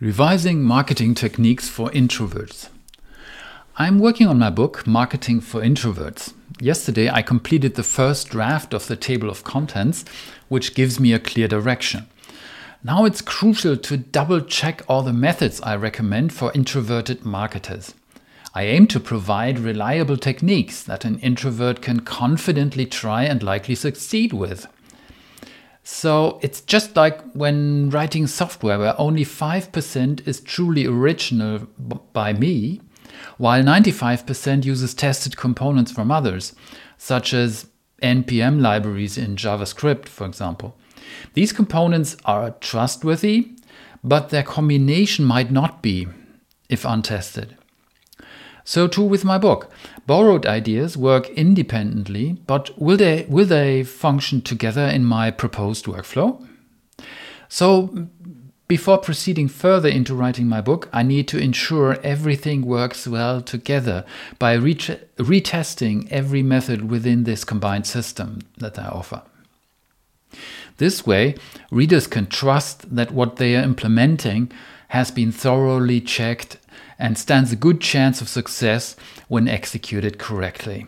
Revising Marketing Techniques for Introverts. I'm working on my book, Marketing for Introverts. Yesterday, I completed the first draft of the table of contents, which gives me a clear direction. Now it's crucial to double check all the methods I recommend for introverted marketers. I aim to provide reliable techniques that an introvert can confidently try and likely succeed with. So it's just like when writing software where only 5% is truly original by me, while 95% uses tested components from others, such as NPM libraries in JavaScript, for example. These components are trustworthy, but their combination might not be if untested. So too with my book. Borrowed ideas work independently, but will they, will they function together in my proposed workflow? So before proceeding further into writing my book, I need to ensure everything works well together by retesting every method within this combined system that I offer. This way, readers can trust that what they are implementing has been thoroughly checked and stands a good chance of success when executed correctly.